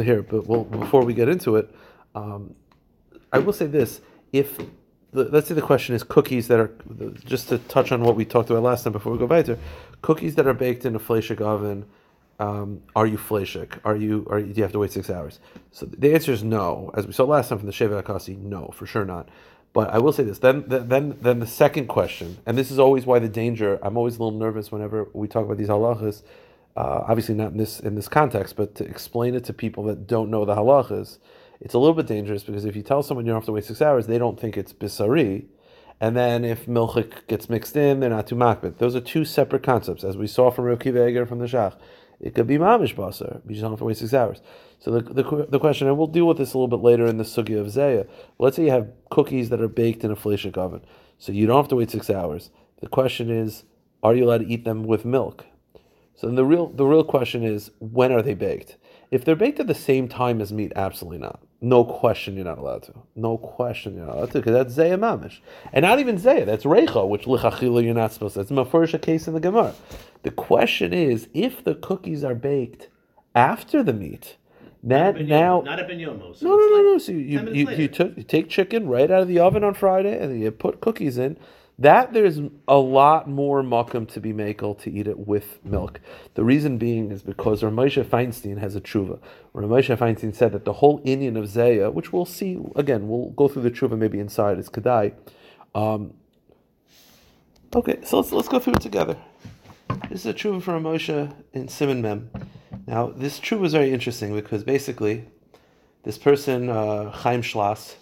here, but well, before we get into it, um, I will say this: if the, let's say the question is cookies that are just to touch on what we talked about last time before we go back to cookies that are baked in a fleshik oven. Um, are you fleshik? Are you? Are you, do you have to wait six hours? So the answer is no. As we saw last time from the Sheva Akasi, no, for sure not. But I will say this. Then, then, then the second question, and this is always why the danger. I'm always a little nervous whenever we talk about these halachas uh, obviously not in this in this context, but to explain it to people that don't know the halachas, it's a little bit dangerous because if you tell someone you don't have to wait six hours, they don't think it's bisari, and then if milchik gets mixed in, they're not too makbet. Those are two separate concepts, as we saw from Rav Kiva from the Shach. It could be mamish basar, you don't have to wait six hours. So the, the, the question, and we'll deal with this a little bit later in the sugya of Zaya. Let's say you have cookies that are baked in a fleshik oven, so you don't have to wait six hours. The question is, are you allowed to eat them with milk? So then the real the real question is when are they baked? If they're baked at the same time as meat, absolutely not. No question you're not allowed to. No question you're not allowed to, because that's Zaya Mamish. And not even Zaya, that's Recha, which Lichachila you're not supposed to. It's Mafurish case in the Gemara. The question is, if the cookies are baked after the meat, that Not now not a benyomo. So no, no, no, no. So you, you, you, you took you take chicken right out of the oven on Friday and you put cookies in. That there's a lot more makom to be makel to eat it with milk. The reason being is because Ramosha Feinstein has a tshuva. Ramosha Feinstein said that the whole Indian of Zaya, which we'll see again, we'll go through the tshuva maybe inside, is Kedai. Um, okay, so let's let's go through it together. This is a tshuva from Ramosha in Simon Mem. Now this tshuva is very interesting because basically this person, uh, Chaim Schloss,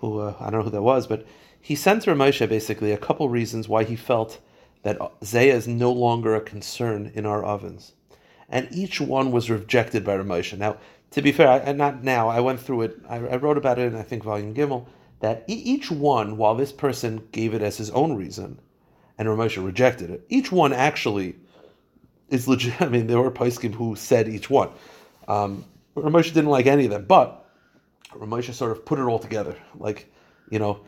who uh, I don't know who that was, but he sent to Ramosha basically a couple reasons why he felt that Zaya is no longer a concern in our ovens. And each one was rejected by Ramosha. Now, to be fair, I, not now, I went through it, I, I wrote about it in, I think, Volume Gimel, that e- each one, while this person gave it as his own reason, and Ramosha rejected it, each one actually is legit. I mean, there were Paiskim who said each one. Um, Ramosha didn't like any of them, but Ramosha sort of put it all together. Like, you know,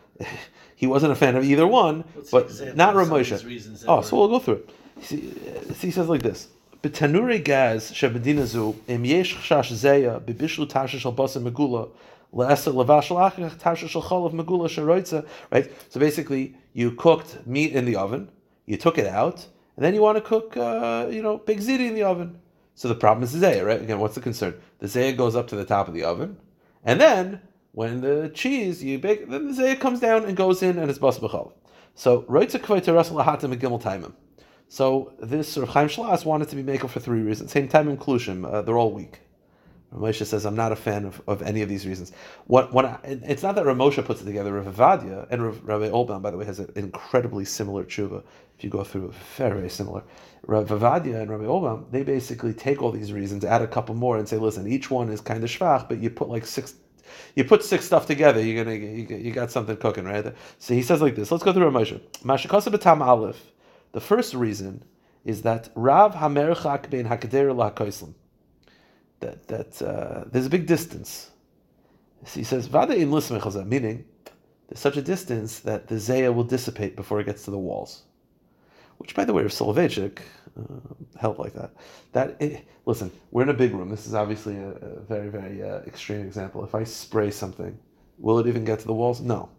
he wasn't a fan of either one, What's but not of some of Ramosha. these reasons that Oh, so we'll go through it. See, uh, he says like this. B'tanuri gaz shebedina zu im yesh chash zeya bibishlu tasha shel basa megula le'eser levash lachach tasha shel chalav megula sheroitza. Right. So basically, you cooked meat in the oven, you took it out, and then you want to cook, uh, you know, big ziti in the oven. So the problem is the zeya, right? Again, what's the concern? The zeya goes up to the top of the oven, and then when the cheese you bake, then the zeya comes down and goes in, and it's bas b'chalav. So roitza kavay teras lahata megimel taimim. So this of Chaim Shlas wanted to be makel for three reasons. Same time in Klushim, uh, they're all weak. Ramosha says, I'm not a fan of, of any of these reasons. What, what I, it's not that Ramosha puts it together, Rav Ovadia, and Rav, Rabbi Olbaum, by the way, has an incredibly similar tshuva. If you go through very, very similar. Rav Ovadia and Rabbi Olbaum, they basically take all these reasons, add a couple more, and say, listen, each one is kind of shvach, but you put like six you put six stuff together, you're gonna you, got- something cooking, right? So he says like this. Let's go through Ramosha. Mashakasa b'tam aleph. The first reason is that Rav Hamerchak ben Hakader laHakoislim. That that uh, there's a big distance. So he says Vada in lismechazah, meaning there's such a distance that the zaya will dissipate before it gets to the walls. Which, by the way, of Soloveitchik uh, held like that. That it, listen, we're in a big room. This is obviously a, a very, very uh, extreme example. If I spray something, will it even get to the walls? No.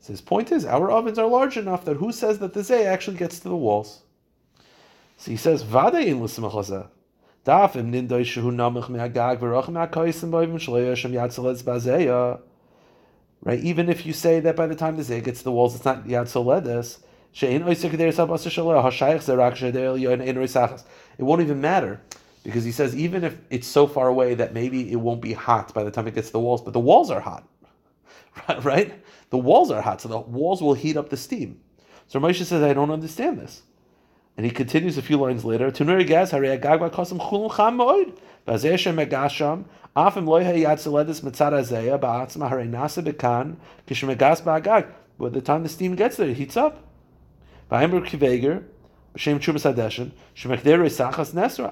So his point is, our ovens are large enough that who says that the zay actually gets to the walls? So he says, "Vade in l'simachazeh." Daf im nindoy shehu namach me'agag v'rach me'akaisim b'ovim shleya shem yatzelez bazeya. Right, even if you say that by the time the zay gets to the walls, it's not yatzoledes. It won't even matter because he says even if it's so far away that maybe it won't be hot by the time it gets to the walls, but the walls are hot. Right? The walls are hot, so the walls will heat up the steam. So Moshe says, I don't understand this. And he continues a few lines later. By the time the steam gets there, it heats up. Chumas Hadeshin,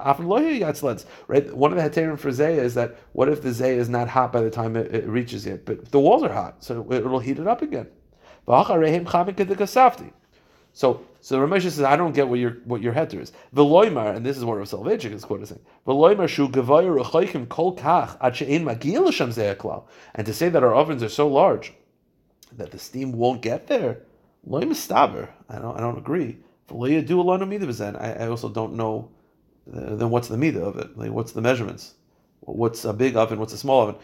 Afin. Right? One of the heterim for Zaya is that what if the Zaya is not hot by the time it, it reaches it? But the walls are hot, so it, will heat it up again. V'acharehim. So So Ramesh says, I don't get what your what your heter is. Veloimar, and this is what Rav Soloveitchik is quoting saying. Veloimar shu gevayir rechoikim kol kach ad magil. And to say that our ovens are so large that the steam won't get there, I don't I don't agree. Veloya do alonu midah I, I also don't know. Uh, then what's the midah of it? Like, what's the measurements? What's a big oven? What's a small oven?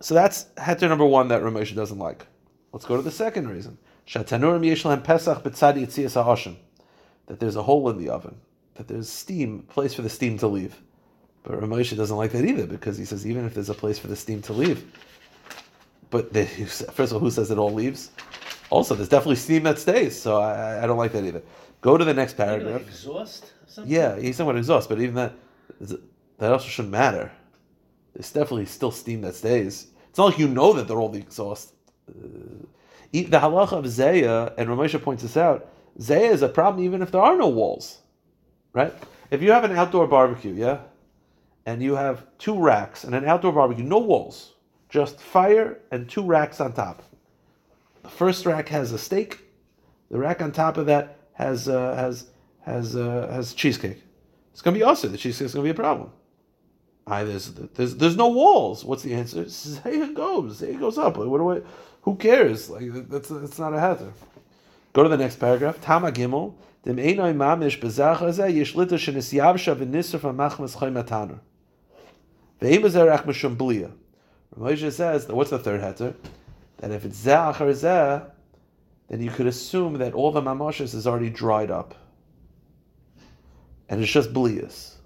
So that's heter number one that Ramesh doesn't like. Let's go to the second reason. Shatanurim pesach yitzias. That there's a hole in the oven. That there's steam, place for the steam to leave. But Ramosha doesn't like that either because he says even if there's a place for the steam to leave, but they, first of all, who says it all leaves? Also, there's definitely steam that stays, so I, I don't like that either. Go to the next paragraph. Like exhaust. Yeah, he's somewhat exhaust, but even that that also shouldn't matter. There's definitely still steam that stays. It's not like you know that they're all the exhaust. Uh, the halacha of Zaya, and Ramesha points this out, Zaya is a problem even if there are no walls, right? If you have an outdoor barbecue, yeah, and you have two racks and an outdoor barbecue, no walls, just fire and two racks on top. The first rack has a steak. The rack on top of that has uh, has has uh, has cheesecake. It's going to be awesome. The cheesecake is going to be a problem. I, there's, there's, there's no walls. What's the answer? It goes. It goes up. What do I? Who cares? Like that's that's not a hazard. Go to the next paragraph. Tama Gimel. Dem einoi mamish bezach hazeh yishlita shenisiyavsha v'nisr from machmas chaymatanur. Ve'im ezerach mishum blia. Moshe says what's the third heter? That if it's zeh achar zeh, then you could assume that all the mamoshes is already dried up, and it's just blias.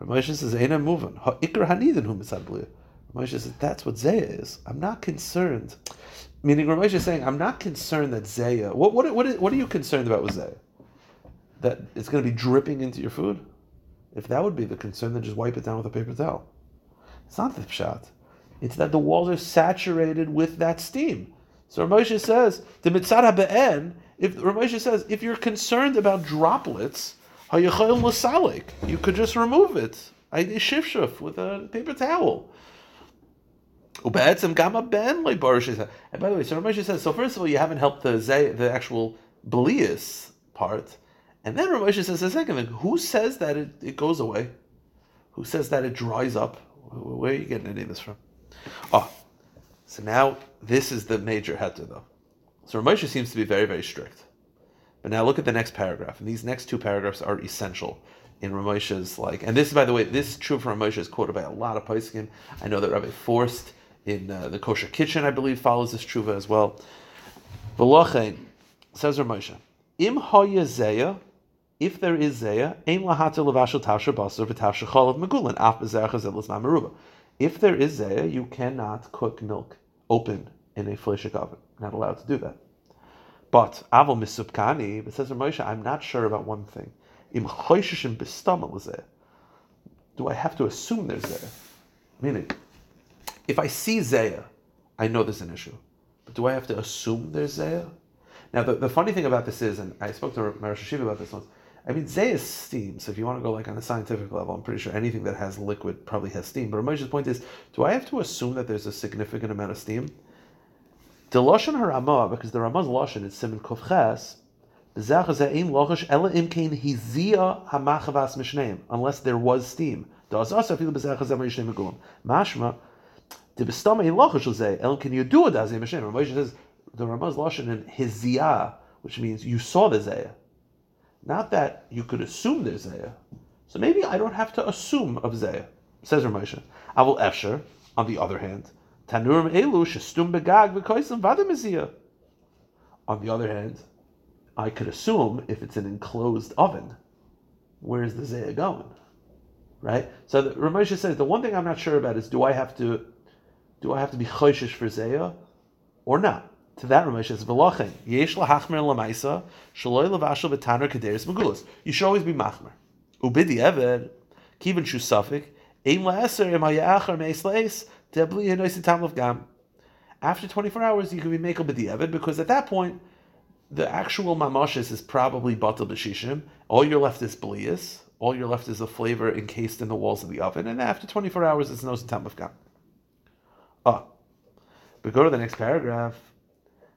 Moshe says, "Ain't moving." Ikar hanidin mitzad blia. Moshe says, "That's what zeh is. I'm not concerned." Meaning, Ramesh is saying, I'm not concerned that Zaya. Uh, what, what, what, what are you concerned about with Zaya? That it's going to be dripping into your food? If that would be the concern, then just wipe it down with a paper towel. It's not the pshat. It's that the walls are saturated with that steam. So Ramesh says, the mitzad be'en, if Ramesh says, if you're concerned about droplets, you could just remove it. I shif with a paper towel. And by the way, so Ramesh says, so first of all, you haven't helped the the actual Belias part. And then Ramesh says the second thing, who says that it, it goes away? Who says that it dries up? Where are you getting any of this from? Oh, so now this is the major heter though. So Ramesh seems to be very, very strict. But now look at the next paragraph. And these next two paragraphs are essential in Ramosha's like, and this, by the way, this is true for Ramosha is quoted by a lot of Paiskim. I know that Rabbi Forst in uh, the kosher kitchen, I believe, follows this tshuva as well. V'lochein, says Ramosha, im hoya zeya, if there is zeya, ein lahata levashel tasher basar v'tasher chalav megulin, af bezerach zelis mamaruba. If there is zeya, you cannot cook milk open in a fleshik oven. Not allowed to do that. But avol misupkani, but says Ramosha, I'm not sure about one thing. Do I have to assume there's zeya? Meaning, if I see Zaya, I know there's an issue. But do I have to assume there's Zaya? Now, the, the funny thing about this is, and I spoke to Marisha Shiva about this once, I mean, is steam, so if you want to go like on a scientific level, I'm pretty sure anything that has liquid probably has steam. But Ramesh's point is, do I have to assume that there's a significant amount of steam? The Lashon HaRamah, because the Ramah's Lashon is Simon Kovches, unless there was steam. Mashma, the bestama ilacha shall say, El you do it as Hashem? Moshe says the Ramaz lashon in his ziyah, which means you saw the zayah. Not that you could assume there's zayah. So maybe I don't have to assume of zayah. Says Ramosha. I will efsher. On the other hand, tanurim elu shestum begag v'koisem vadamiziyah. On the other hand, I could assume if it's an enclosed oven, where's the zayah going? Right? So Ramosha says the one thing I'm not sure about is do I have to do I have to be choishish for zeya or not? To that Ramesh says v'lachin yesh lahachmer lamaisa shaloi levashel v'taner kaderis megulas. You should always be machmer. Ubidi eved kiven shu safik ein la'eser im hayachar meis la'es tebli henois tam gam. After 24 hours, you can be makel b'di eved because at that point the actual mamoshes is probably batal b'shishim. All you're left is blias. All you're left is a flavor encased in the walls of the oven, and after 24 hours, it's no tam of gam. Ah. But go to the next paragraph.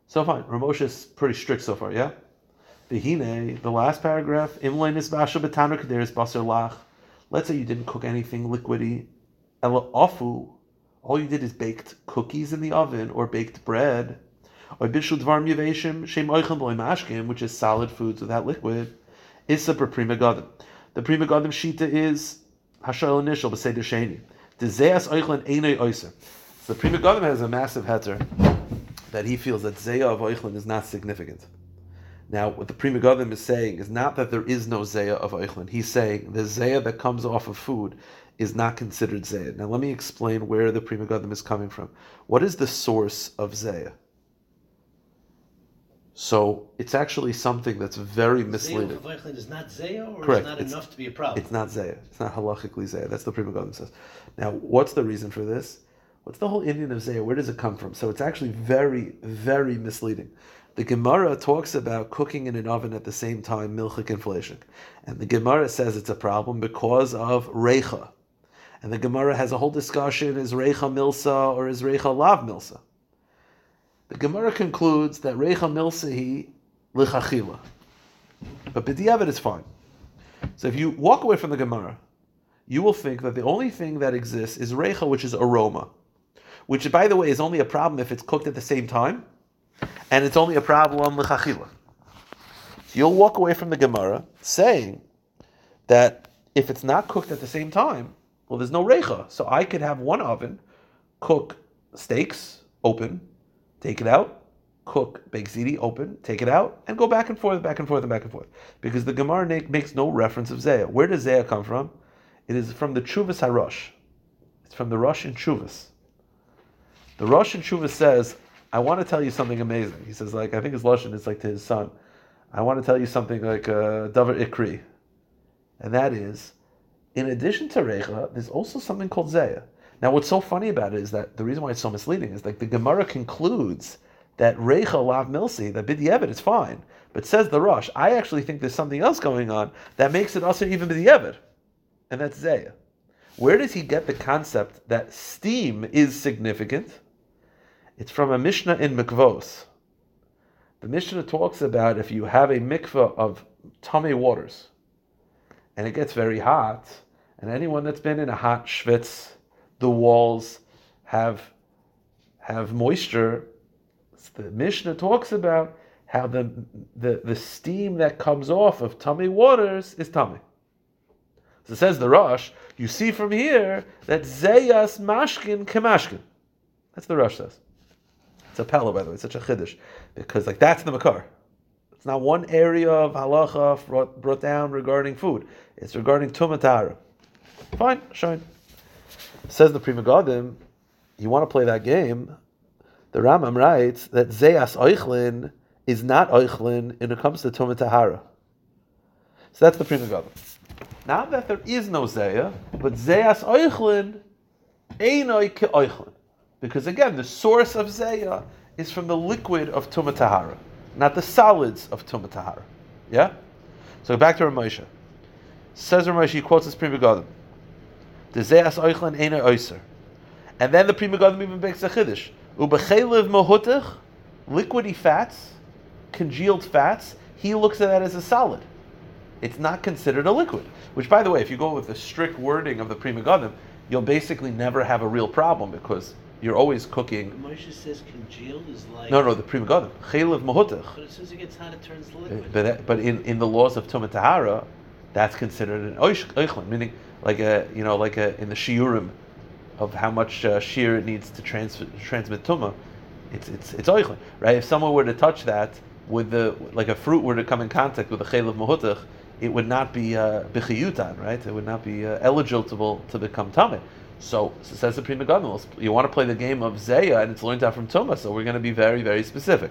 So fine. Ramosha is pretty strict so far, yeah? Vihine, the last paragraph, Imlein is basha betanuk, there is basar lach. Let's say you didn't cook anything liquidy. Ela afu, all you did is baked cookies in the oven or baked bread. Or dvar yaveshim, shem oichem loy mashkim, which is solid foods without liquid. Issa per Pri Megadim. The Pri Megadim shita is hashal initial b'seder sheni. Dezeas oichlin einay oiser. The Pri Megadim has a massive heter that he feels that zeya of oichlin is not significant. Now, what the Pri Megadim is saying is not that there is no Zaya of Eichlin. He's saying the Zaya that comes off of food is not considered Zaya. Now, let me explain where the Pri Megadim is coming from. What is the source of Zaya? So it's actually something that's very misleading. Zaya of Eichlin is not Zaya, or Correct. is not It's- enough to be a problem? It's not Zaya. It's not halachically Zaya. That's the Pri Megadim says. Now, what's the reason for this? What's the whole Indian of Zayah? Where does it come from? So it's actually very, very misleading. The Gemara talks about cooking in an oven at the same time, milchik and. And the Gemara says it's a problem because of reicha. And the Gemara has a whole discussion, is reicha milsa or is reicha lav milsa? The Gemara concludes that reicha milsa he lichachila. But b'diavad is fine. So if you walk away from the Gemara, you will think that the only thing that exists is reicha, which is aroma, which, by the way, is only a problem if it's cooked at the same time, and it's only a problem l'chachila. So you'll walk away from the Gemara saying that if it's not cooked at the same time, well, there's no recha. So I could have one oven, cook steaks, open, take it out, cook baked ziti, open, take it out, and go back and forth, back and forth, and back and forth. Because the Gemara makes no reference of Zaya. Where does Zaya come from? It is from the Chuvas HaRosh. It's from the Rosh in Chuvas. The Rosh in Chuvas says, I want to tell you something amazing. He says, like, I think his Lashon is like to his son, I want to tell you something like uh, Davar Ikri. And that is, in addition to Recha, there's also something called Zaya. Now, what's so funny about it is that the reason why it's so misleading is like the Gemara concludes that Recha Lav Milsi, that B'di'evet is fine, but says the Rosh, I actually think there's something else going on that makes it also even B'di'evet, and that's Zaya. Where does he get the concept that steam is significant? It's from a Mishnah in Mikvos. The Mishnah talks about if you have a mikveh of tummy waters, and it gets very hot, and anyone that's been in a hot schwitz, the walls have have moisture. The Mishnah talks about how the, the, the steam that comes off of tummy waters is tummy. So says the Rosh, you see from here that Zayas Mashkin Kemashkin. That's the Rosh says. It's a pella, by the way, it's such a chiddush, because like that's the Makar. It's not one area of halacha brought, brought down regarding food. It's regarding tumatara. Fine, shine. Says the Pri Megadim, you want to play that game, the Rambam writes that Zayas Oichlin is not Oichlin when it comes to Tumat Tahara. So that's the Pri Megadim. Now that there is no Zaya, but Zayas Oichlin, Einoi Ke Oichlin. Because again, the source of Zaya is from the liquid of Tumat Tahara, not the solids of Tumat Tahara. Yeah? So back to Ramosha. Says Ramosha, he quotes this Pri Megadim. The Zayas Oichlin Einoi Oiser. And then the Pri Megadim even makes a chiddush. Ubechelev mohutich, liquidy fats, congealed fats, he looks at that as a solid. It's not considered a liquid. Which, by the way, if you go with the strict wording of the Pri Megadim, you'll basically never have a real problem because you're always cooking. Moshe says congealed is like. No, no, the Pri Megadim. Chelev mohutich. But as soon as it gets hot, it turns liquid. But, but in, in the laws of Tumat Tahara, that's considered an oichlin, meaning like a you know like a in the shiurim of how much uh, shear it needs to trans- transmit Tumah, it's it's it's oichlin, right? If someone were to touch that with the like a fruit were to come in contact with a chayil of mahutach, it would not be uh, bichiyutan, right? It would not be uh, eligible to become tameh. So, so says the Pri Megadim, you want to play the game of Zaya and it's learned out from Tuma, so we're going to be very, very specific.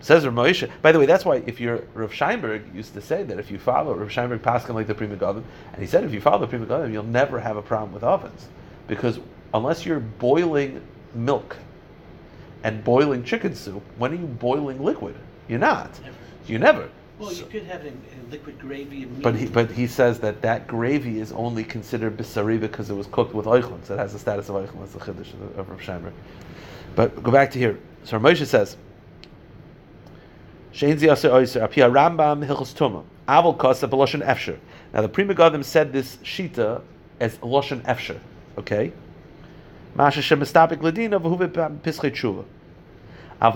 Says Rav Moshe. By the way, that's why if you're Rav Scheinberg used to say that if you follow Rav Scheinberg Paskin like the Pri Megadim, and he said if you follow the Pri Megadim, you'll never have a problem with ovens, because unless you're boiling milk and boiling chicken soup, when are you boiling liquid? You're not. You never. Well, you could have it in, in liquid gravy. But he, but he says that that gravy is only considered bisari because it was cooked with oichlin, so it has the status of oichlin. That's the chiddush of, of Rav. But go back to here. So Moshe says, Shein zi aser oiser, apia Rambam hilchos tuma. Aval kosa b'loshen efsher. Now the Pri Megadim said this shita as loshen efsher. Okay? Masha shemestapik ladina v'huve pischei tshuva. But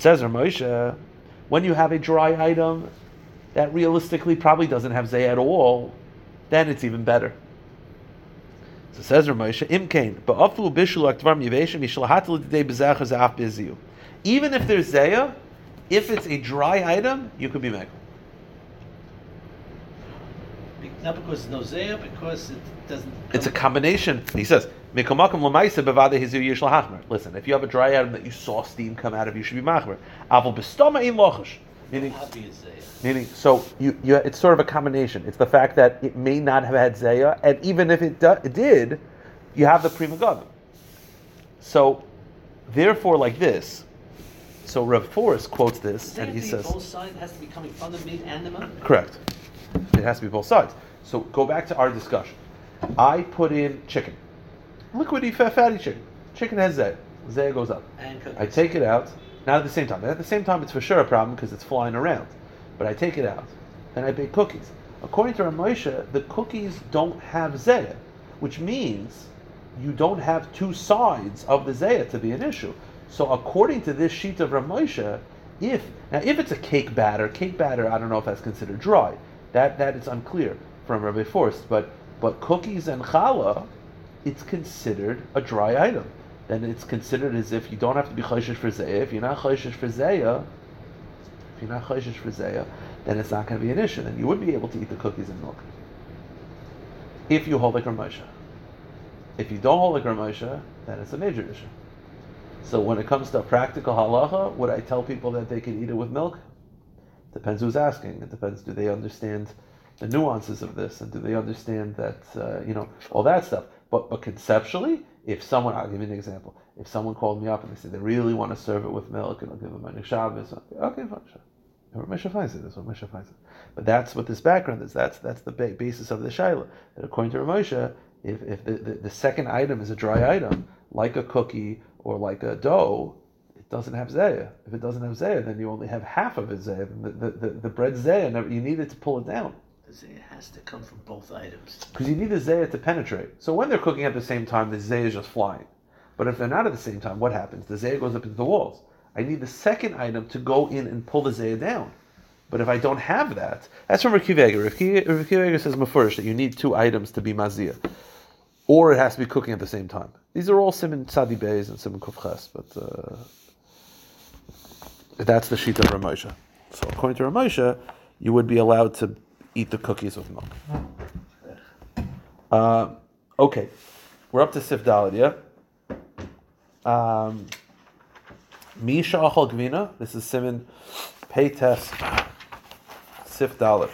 says Ramosha, when you have a dry item that realistically probably doesn't have zay at all, then it's even better. So says Ramosha, imkain, ba'afu bezachar zaf beziu. Even if there's zaya, if it's a dry item, you could be megal. Not because no Zaya, because it doesn't. It's a combination. He says, "Mikomakim l'maisa bevade hizu yishla hachmer." Listen, if you have a dry item that you saw steam come out of, you should be machmer. In. Meaning, meaning, so you, you, it's sort of a combination. It's the fact that it may not have had zaya, and even if it, do, it did, you have the Pri Megadim. So, therefore, like this. So Rav Forst quotes this, Does and he says, both sides? Has to be coming from the meat and the mouth? Correct. It has to be both sides. So go back to our discussion. I put in chicken, liquidy fat fatty chicken. Chicken has zay. Zay goes up. I take it out. Not at the same time. At the same time, it's for sure a problem because it's flying around. But I take it out and I bake cookies. According to Ramosha, the cookies don't have zaya, which means you don't have two sides of the zaya to be an issue. So according to this sheet of Ramosha, if now if it's a cake batter, cake batter, I don't know if that's considered dry. That that is unclear from Rabbi Forst. But but cookies and challah, it's considered a dry item. Then it's considered as if you don't have to be chayshish for zaya. If you're not chayshish for zaya, if you're not chayshish for zaya, then it's not going to be an issue. Then you would be able to eat the cookies and milk. If you hold like Ramosha. If you don't hold like Ramosha, then it's a major issue. So when it comes to practical halacha, would I tell people that they can eat it with milk? Depends who's asking. It depends. Do they understand the nuances of this, and do they understand that uh, you know all that stuff? But but conceptually, if someone, I'll give you an example. If someone called me up and they said they really want to serve it with milk, and I'll give them a Shabbos, okay, fine, sure. Finds. That's what Ramesh finds it. But that's what this background is. That's that's the ba- basis of the shaila. That according to Ramosha, if, if the, the, the second item is a dry item, like a cookie or like a dough, it doesn't have zaya. If it doesn't have zaya, then you only have half of it zaya. The, the, the, the bread zaya, never, you need it to pull it down. The Zaya has to come from both items. Because you need the zaya to penetrate. So when they're cooking at the same time, the zaya is just flying. But if they're not at the same time, what happens? The zaya goes up into the walls. I need the second item to go in and pull the zaya down. But if I don't have that, that's from. Ricky Vega says mafurish that you need two items to be mazia, or it has to be cooking at the same time. These are all simon tzadi beis and simon kufches, but uh, that's the sheet of Ramosha. So according to Ramosha, you would be allowed to eat the cookies with milk. Uh, okay, we're up to Sif yeah? Um, Misha Gvina, this is Simon Pay Test Sif Dalit.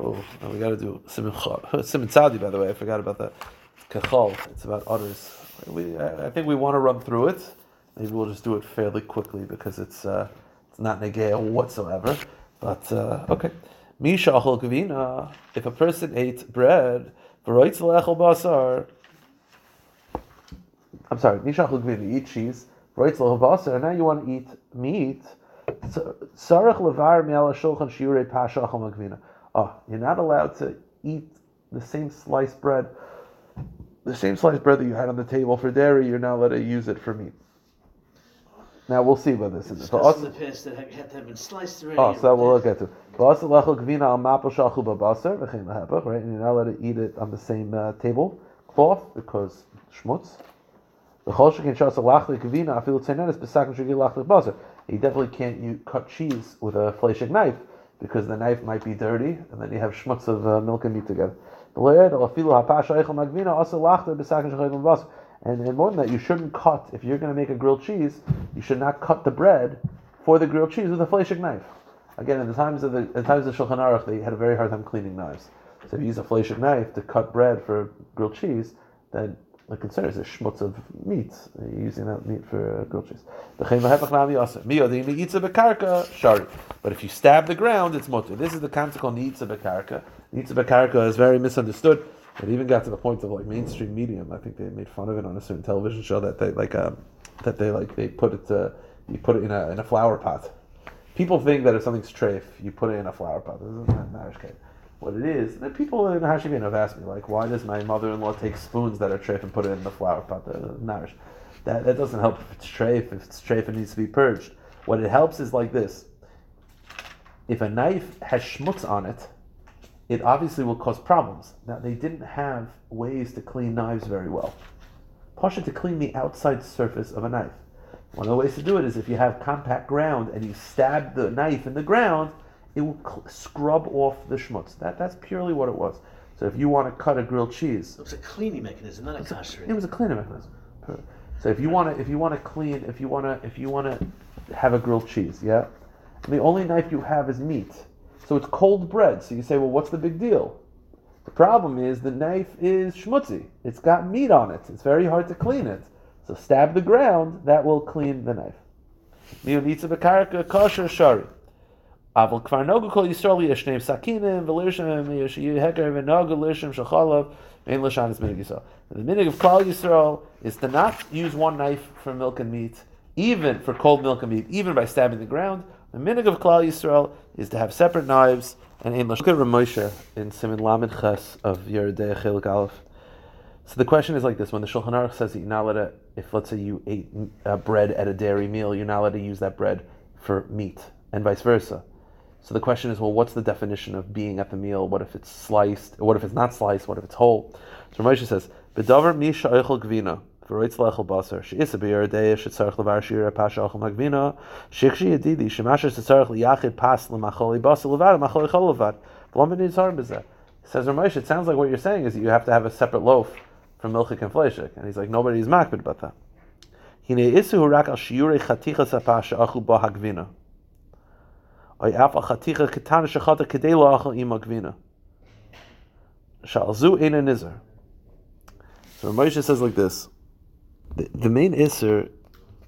Oh, we got to do Simon Tzadi, by the way, I forgot about that. Kachal, it's about others. We, I I think we want to run through it. Maybe we'll just do it fairly quickly because it's uh, it's not negaya whatsoever. But uh, okay. Misha achol. If a person ate bread, basar. I'm sorry. Misha achol eat cheese. V'roitz lechol. Now you want to eat meat. Sarach levar shulchan pasha. Oh, you're not allowed to eat the same sliced bread. The same sliced bread that you had on the table for dairy, you're not allowed to use it for meat. Now we'll see about this Discussed in the past that had to have been sliced already. Oh, so we'll look at it. V'asa lechol gvina al mapel shachu babasar v'chein lahepach, right? And you're not allowed to eat it on the same uh, table cloth because schmutz. V'chol shekin shas lachli gvina afilu tzenenis b'sakim shegi lachli basar. You definitely can't you cut cheese with a fleshig knife because the knife might be dirty and then you have schmutz of uh, milk and meat together. And, and more than that, you shouldn't cut, if you're going to make a grilled cheese, you should not cut the bread for the grilled cheese with a fleshig knife. Again, in the times of the, in times of Shulchan Aruch, they had a very hard time cleaning knives. So if you use a fleshig knife to cut bread for grilled cheese, then the concern is a schmutz of meat. You're using that meat for uh, grilled cheese. But if you stab the ground, it's mutter. This is the concept called nitza bekarka. Nitza bekarka is very misunderstood. It even got to the point of like mainstream medium. I think they made fun of it on a certain television show that they like um, that they like they put it uh, you put it in a in a flower pot. People think that if something's treif, you put it in a flower pot. This marriage cake. What it is, the people in Hashivin have asked me, like, why does my mother-in-law take spoons that are treif and put it in the flower pot? The marish. That, that doesn't help if it's treif. If it's treif, it needs to be purged. What it helps is like this. If a knife has schmutz on it, it obviously will cause problems. Now, they didn't have ways to clean knives very well. Pasha to clean the outside surface of a knife. One of the ways to do it is if you have compact ground and you stab the knife in the ground, it will cl- scrub off the schmutz. That, that's purely what it was. So if you want to cut a grilled cheese, It was a cleaning mechanism, not a it was a cleaning mechanism. So if you want to, if you want to clean, if you want to, if you want to have a grilled cheese, yeah, and the only knife you have is meat, so it's cold bread. So you say, well, what's the big deal? The problem is the knife is schmutzy. It's got meat on it. It's very hard to clean it. So stab the ground. That will clean the knife. The minig of Klal Yisrael is to not use one knife for milk and meat, even for cold milk and meat, even by stabbing the ground. The minig of Klal Yisrael is to have separate knives and ein Look at Ramosha in Simon Lamed Ches of Yeridei Aleph. So the question is like this: When the Shulchan Aruch says that you're not allowed to, if let's say you ate uh, bread at a dairy meal, you're not allowed to use that bread for meat, and vice versa. So the question is, well, what's the definition of being at the meal? What if it's sliced? What if it's not sliced? What if it's whole? So Ramosha says. Says Ramesh, it sounds like what you're saying is that you have to have a separate loaf from milchik and fleshik. And he's like, nobody's makbid about that. So Ramesh says like this. The, main isser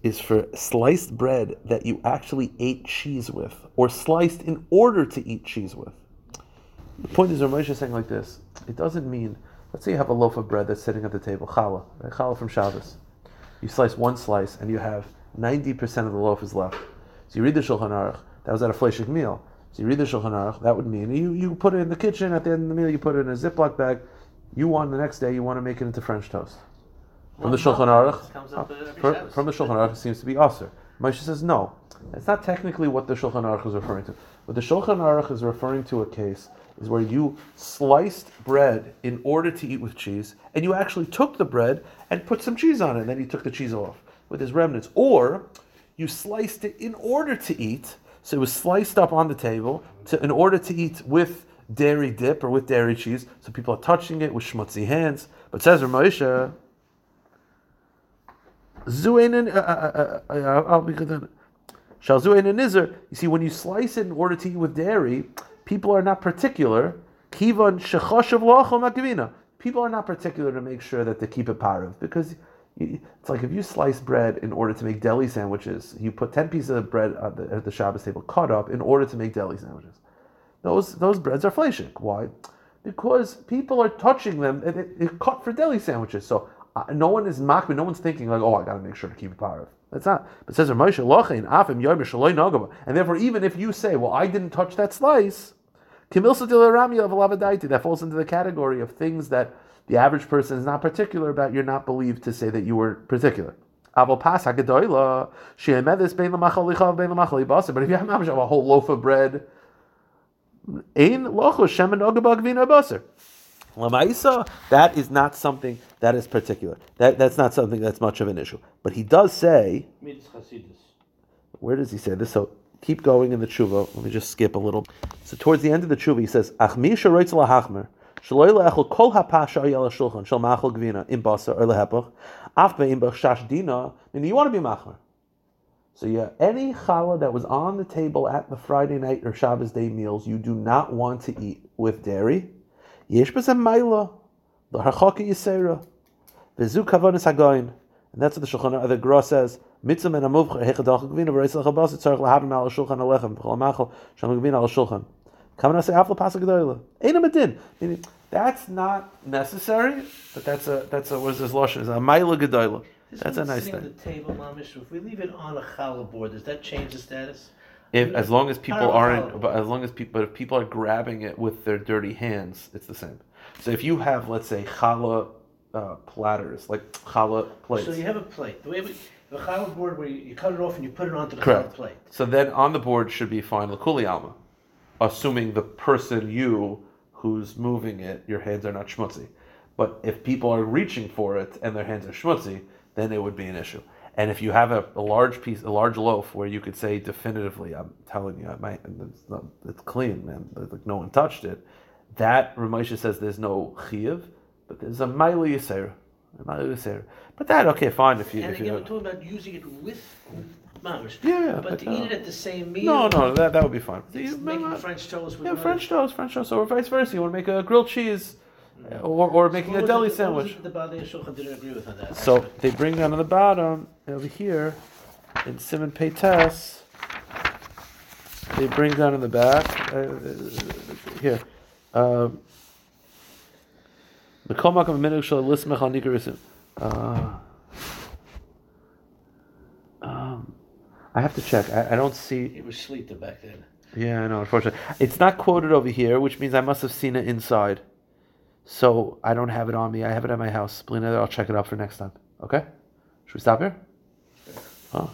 is for sliced bread that you actually ate cheese with, or sliced in order to eat cheese with. The point is, Ramesh is saying like this. It doesn't mean, let's say you have a loaf of bread that's sitting at the table, challah, right? challah from Shabbos. You slice one slice and you have 90% of the loaf is left. So you read the Shulchan Aruch, that was at a fleshik meal. So you read the Shulchan Aruch, that would mean you, you put it in the kitchen, at the end of the meal you put it in a Ziploc bag. You want the next day, you want to make it into French toast. From the Shulchan Aruch, Comes up every from, from the Shulchan Aruch, it seems to be Aser. Moshe says no. That's not technically what the Shulchan Aruch is referring to. What the Shulchan Aruch is referring to a case is where you sliced bread in order to eat with cheese, and you actually took the bread and put some cheese on it, and then you took the cheese off with his remnants. Or you sliced it in order to eat, so it was sliced up on the table to, in order to eat with dairy dip or with dairy cheese. So people are touching it with schmutzy hands. But says Ramosha, Zuein uh, uh, uh, uh, I'll be good. Shal zuein and nizer. You see, when you slice it in order to eat with dairy, people are not particular. Kivan shechoshav makavina. People are not particular to make sure that they keep it parav because it's like if you slice bread in order to make deli sandwiches, you put ten pieces of bread at the, at the Shabbos table cut up in order to make deli sandwiches. Those those breads are fleshik. Why? Because people are touching them. It, it, it cut for deli sandwiches. So no one is makbid. No one's thinking like, oh, I got to make sure to keep it parav. That's not. But says Moshe lochin afim nagama. And therefore, even if you say, well, I didn't touch that slice, kimilsa dilarami of alavadaiti, that falls into the category of things that the average person is not particular about. You're not believed to say that you were particular. But if you have a whole loaf of bread. Ein locho shemen ogabag vina baser. Lamaisa, that is not something that is particular. That, that's not something that's much of an issue. But he does say, where does he say this? So keep going in the tshuva. Let me just skip a little. So towards the end of the tshuva, he says, Ach mi lahachmer, shaloi le'echel kol hapasha yal shulchan, shal machal gvina, im basar, or lehepach, af be'im shash dina, meaning you want to be machmer. So yeah, any challah that was on the table at the Friday night or Shabbos day meals, you do not want to eat with dairy. Yesh b'zem maila, the harchaka yisera, v'zu kavanis hagoyin. And that's what the Shulchan the Gra says, mitzvah men amuvcha hechadach gvina v'reis lechabas tzarich lahavim al shulchan alechem v'chol machal sham gvina al shulchan. Kavan say aflo pasuk gedoyla. Ein amadin. Meaning That's not necessary, but that's a that's a what is this lashon? Is a ma'ila gedola. This That's a nice thing. the table, mamish. If we leave it on a challah board, does that change the status? If as long as people aren't, but as long as people, but if people are grabbing it with their dirty hands, it's the same. So if you have, let's say, challah uh, platters, like challah plates. So you have a plate. The way we, the challah board where you, you cut it off and you put it onto the Correct. challah plate. So then on the board should be fine lakuli alma, assuming the person you who's moving it, your hands are not schmutzy. But if people are reaching for it and their hands are schmutzy, then it would be an issue. And if you have a, a large piece, a large loaf, where you could say definitively, I'm telling you, I might, it's, not, it's clean, man, like no one touched it. That Ramesha says there's no chiyuv, but there's a ma'ila yisera, a yisera. But that okay, fine if you And if again, you. we're talking about using it with mamish. Yeah, yeah, But but, to uh, eat it at the same meal. No, no, that, that would be fine. Making French toast with Yeah, French toast, French toast, or vice versa. You want to make a grilled cheese, uh, or, or making What a deli it- sandwich. The didn't agree with on that. So aspect? they bring down on the bottom over here in Simon Peites. They bring down in the back uh, uh, here. Um, Mikol makom minug shel lismech al nikarisim. Uh, um, I have to check. I, I don't see. it was Shlita back then. Yeah, I know. Unfortunately, it's not quoted over here, which means I must have seen it inside. So I don't have it on me. I have it at my house. I'll check it out for next time. Okay? Should we stop here? Oh,